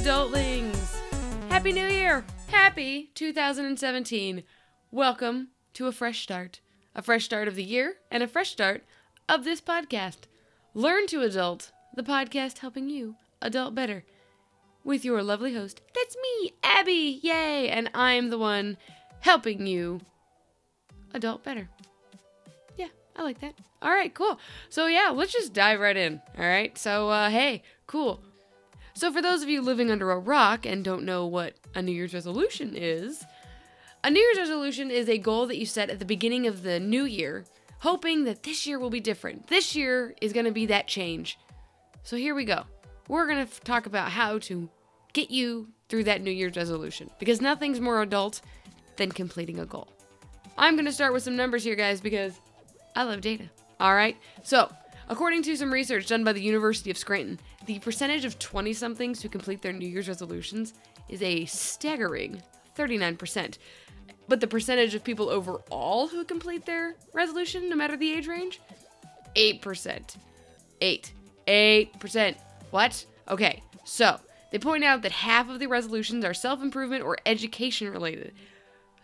adultlings! Happy New Year! Happy 2017! Welcome to a fresh start. A fresh start of the year and a fresh start of this podcast. Learn to Adult, the podcast helping you adult better. With your lovely host, that's me, Abby! Yay! And I'm the one helping you adult better. Yeah, I like that. All right, cool. So, yeah, let's just dive right in. All right, so, uh, hey, cool. So, for those of you living under a rock and don't know what a New Year's resolution is, a New Year's resolution is a goal that you set at the beginning of the new year, hoping that this year will be different. This year is going to be that change. So, here we go. We're going to talk about how to get you through that New Year's resolution because nothing's more adult than completing a goal. I'm going to start with some numbers here, guys, because I love data. All right. So, according to some research done by the University of Scranton, the percentage of 20 somethings who complete their New Year's resolutions is a staggering 39%. But the percentage of people overall who complete their resolution, no matter the age range, 8%. 8. 8%. What? Okay, so they point out that half of the resolutions are self improvement or education related.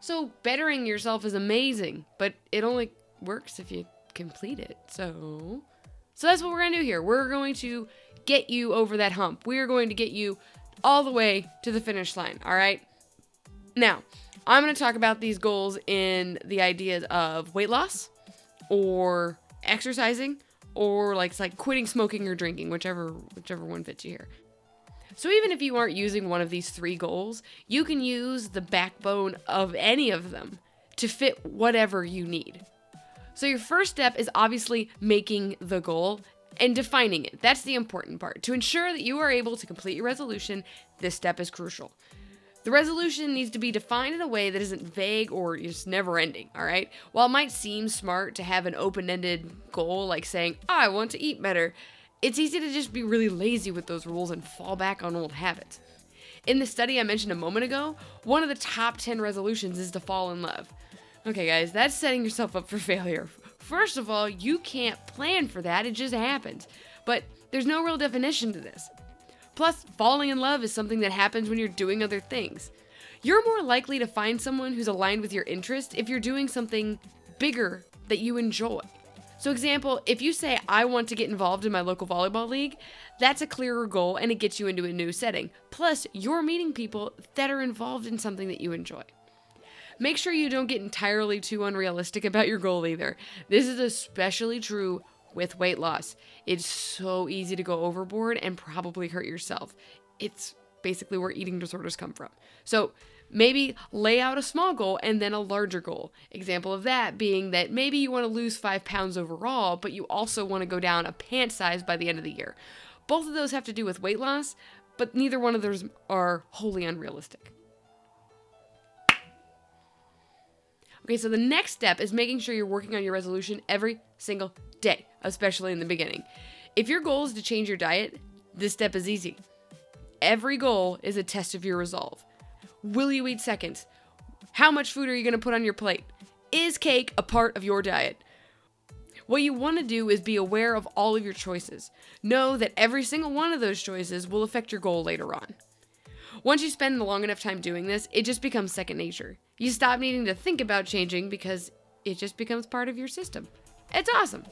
So bettering yourself is amazing, but it only works if you complete it. So so that's what we're going to do here. We're going to get you over that hump. We are going to get you all the way to the finish line, all right? Now, I'm going to talk about these goals in the ideas of weight loss or exercising or like it's like quitting smoking or drinking, whichever whichever one fits you here. So even if you aren't using one of these three goals, you can use the backbone of any of them to fit whatever you need. So your first step is obviously making the goal and defining it. That's the important part. To ensure that you are able to complete your resolution, this step is crucial. The resolution needs to be defined in a way that isn't vague or just never ending, all right? While it might seem smart to have an open ended goal like saying, I want to eat better, it's easy to just be really lazy with those rules and fall back on old habits. In the study I mentioned a moment ago, one of the top 10 resolutions is to fall in love. Okay, guys, that's setting yourself up for failure. First of all, you can't plan for that, it just happens. But there's no real definition to this. Plus, falling in love is something that happens when you're doing other things. You're more likely to find someone who's aligned with your interest if you're doing something bigger that you enjoy. So, example, if you say, I want to get involved in my local volleyball league, that's a clearer goal and it gets you into a new setting. Plus, you're meeting people that are involved in something that you enjoy. Make sure you don't get entirely too unrealistic about your goal either. This is especially true with weight loss. It's so easy to go overboard and probably hurt yourself. It's basically where eating disorders come from. So, maybe lay out a small goal and then a larger goal. Example of that being that maybe you want to lose five pounds overall, but you also want to go down a pant size by the end of the year. Both of those have to do with weight loss, but neither one of those are wholly unrealistic. Okay, so the next step is making sure you're working on your resolution every single day, especially in the beginning. If your goal is to change your diet, this step is easy. Every goal is a test of your resolve. Will you eat seconds? How much food are you going to put on your plate? Is cake a part of your diet? What you want to do is be aware of all of your choices. Know that every single one of those choices will affect your goal later on. Once you spend long enough time doing this, it just becomes second nature. You stop needing to think about changing because it just becomes part of your system. It's awesome.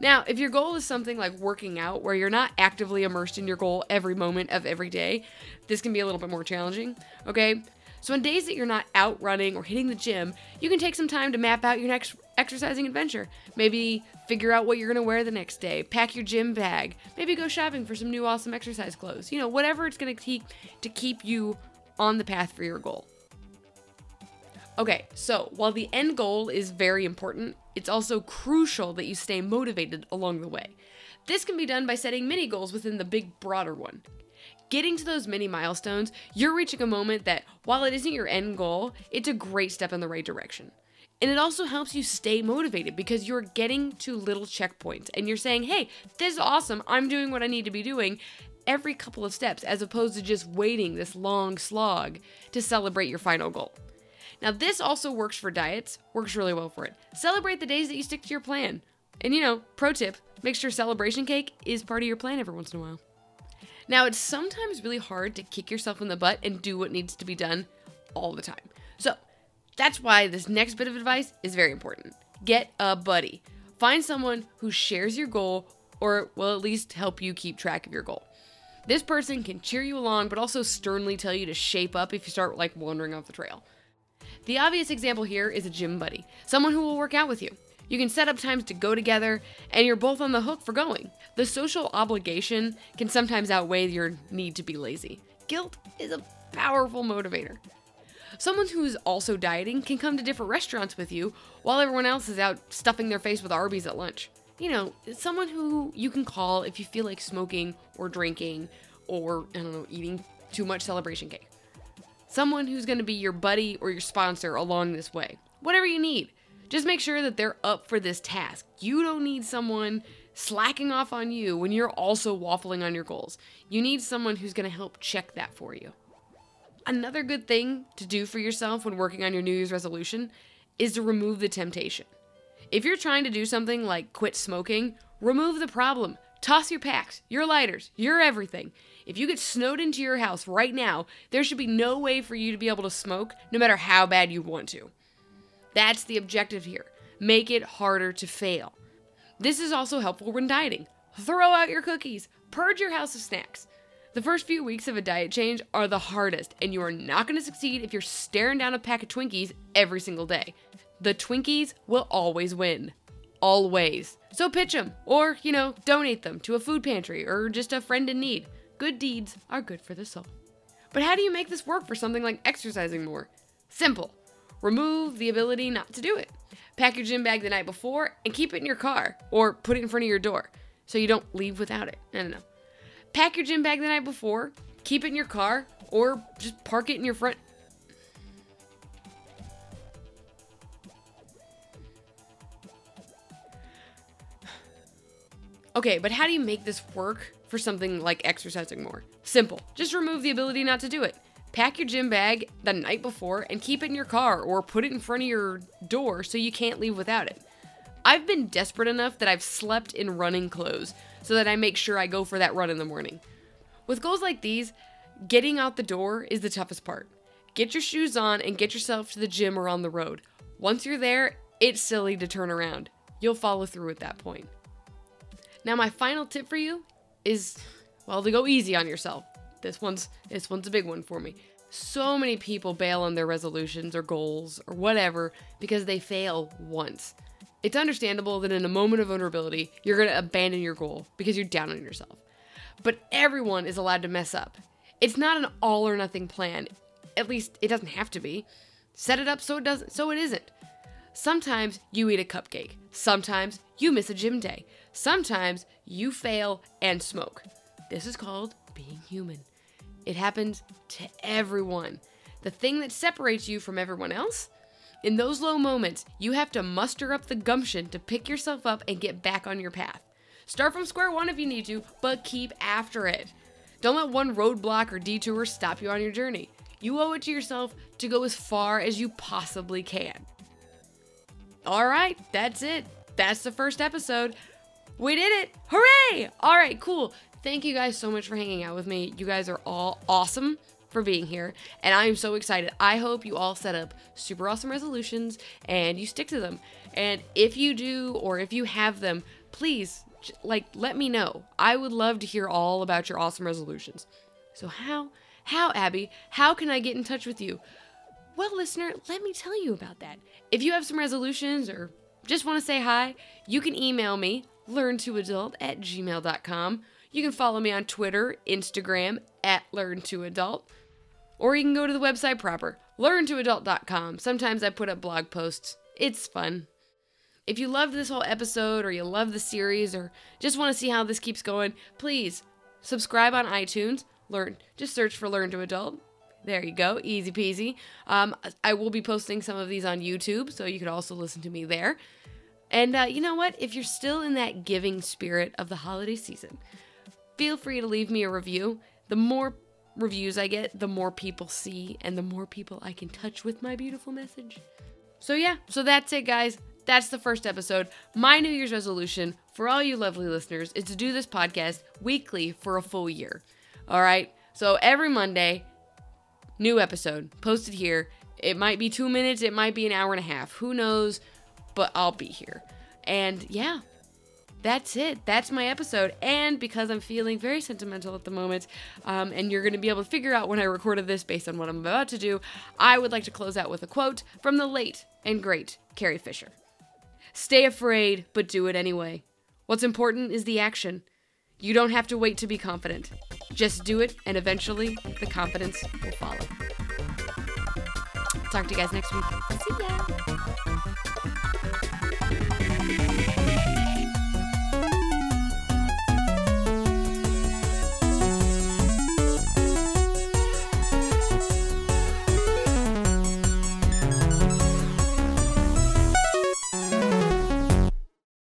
Now, if your goal is something like working out, where you're not actively immersed in your goal every moment of every day, this can be a little bit more challenging, okay? So, on days that you're not out running or hitting the gym, you can take some time to map out your next exercising adventure. Maybe figure out what you're gonna wear the next day, pack your gym bag, maybe go shopping for some new awesome exercise clothes. You know, whatever it's gonna take to keep you on the path for your goal. Okay, so while the end goal is very important, it's also crucial that you stay motivated along the way. This can be done by setting mini goals within the big, broader one. Getting to those mini milestones, you're reaching a moment that, while it isn't your end goal, it's a great step in the right direction. And it also helps you stay motivated because you're getting to little checkpoints and you're saying, hey, this is awesome. I'm doing what I need to be doing every couple of steps as opposed to just waiting this long slog to celebrate your final goal. Now, this also works for diets, works really well for it. Celebrate the days that you stick to your plan. And you know, pro tip make sure celebration cake is part of your plan every once in a while. Now, it's sometimes really hard to kick yourself in the butt and do what needs to be done all the time. So, that's why this next bit of advice is very important. Get a buddy. Find someone who shares your goal or will at least help you keep track of your goal. This person can cheer you along, but also sternly tell you to shape up if you start like wandering off the trail. The obvious example here is a gym buddy, someone who will work out with you. You can set up times to go together, and you're both on the hook for going. The social obligation can sometimes outweigh your need to be lazy. Guilt is a powerful motivator. Someone who's also dieting can come to different restaurants with you while everyone else is out stuffing their face with Arby's at lunch. You know, someone who you can call if you feel like smoking or drinking or, I don't know, eating too much celebration cake. Someone who's to be your buddy or your sponsor along this way. Whatever you need. Just make sure that they're up for this task. You don't need someone slacking off on you when you're also waffling on your goals. You need someone who's going to help check that for you. Another good thing to do for yourself when working on your New Year's resolution is to remove the temptation. If you're trying to do something like quit smoking, remove the problem. Toss your packs, your lighters, your everything. If you get snowed into your house right now, there should be no way for you to be able to smoke no matter how bad you want to. That's the objective here. Make it harder to fail. This is also helpful when dieting. Throw out your cookies, purge your house of snacks. The first few weeks of a diet change are the hardest, and you are not going to succeed if you're staring down a pack of Twinkies every single day. The Twinkies will always win. Always. So pitch them, or, you know, donate them to a food pantry or just a friend in need. Good deeds are good for the soul. But how do you make this work for something like exercising more? Simple. Remove the ability not to do it. Pack your gym bag the night before and keep it in your car or put it in front of your door so you don't leave without it. I don't know. Pack your gym bag the night before, keep it in your car, or just park it in your front. Okay, but how do you make this work for something like exercising more? Simple. Just remove the ability not to do it. Pack your gym bag the night before and keep it in your car or put it in front of your door so you can't leave without it. I've been desperate enough that I've slept in running clothes so that I make sure I go for that run in the morning. With goals like these, getting out the door is the toughest part. Get your shoes on and get yourself to the gym or on the road. Once you're there, it's silly to turn around. You'll follow through at that point. Now, my final tip for you is well, to go easy on yourself. This one's this one's a big one for me. So many people bail on their resolutions or goals or whatever because they fail once. It's understandable that in a moment of vulnerability, you're going to abandon your goal because you're down on yourself. But everyone is allowed to mess up. It's not an all or nothing plan. At least it doesn't have to be. Set it up so it doesn't so it isn't. Sometimes you eat a cupcake. Sometimes you miss a gym day. Sometimes you fail and smoke. This is called being human. It happens to everyone. The thing that separates you from everyone else in those low moments, you have to muster up the gumption to pick yourself up and get back on your path. Start from square one if you need to, but keep after it. Don't let one roadblock or detour stop you on your journey. You owe it to yourself to go as far as you possibly can. All right, that's it. That's the first episode. We did it! Hooray! All right, cool. Thank you guys so much for hanging out with me. You guys are all awesome for being here, and I am so excited. I hope you all set up super awesome resolutions and you stick to them. And if you do, or if you have them, please, like, let me know. I would love to hear all about your awesome resolutions. So, how, how, Abby, how can I get in touch with you? Well, listener, let me tell you about that. If you have some resolutions or just want to say hi, you can email me, learntoadult at gmail.com. You can follow me on Twitter, Instagram, at learntoadult. Or you can go to the website proper, learntoadult.com. Sometimes I put up blog posts. It's fun. If you loved this whole episode or you love the series or just want to see how this keeps going, please subscribe on iTunes. Learn just search for Learn to Adult. There you go, easy peasy. Um, I will be posting some of these on YouTube, so you could also listen to me there. And uh, you know what? If you're still in that giving spirit of the holiday season, feel free to leave me a review. The more reviews I get, the more people see and the more people I can touch with my beautiful message. So, yeah, so that's it, guys. That's the first episode. My New Year's resolution for all you lovely listeners is to do this podcast weekly for a full year. All right. So every Monday, new episode posted here. It might be two minutes, it might be an hour and a half. Who knows? But I'll be here. And yeah, that's it. That's my episode. And because I'm feeling very sentimental at the moment, um, and you're going to be able to figure out when I recorded this based on what I'm about to do, I would like to close out with a quote from the late and great Carrie Fisher Stay afraid, but do it anyway. What's important is the action. You don't have to wait to be confident. Just do it, and eventually the confidence will follow. Talk to you guys next week. See ya.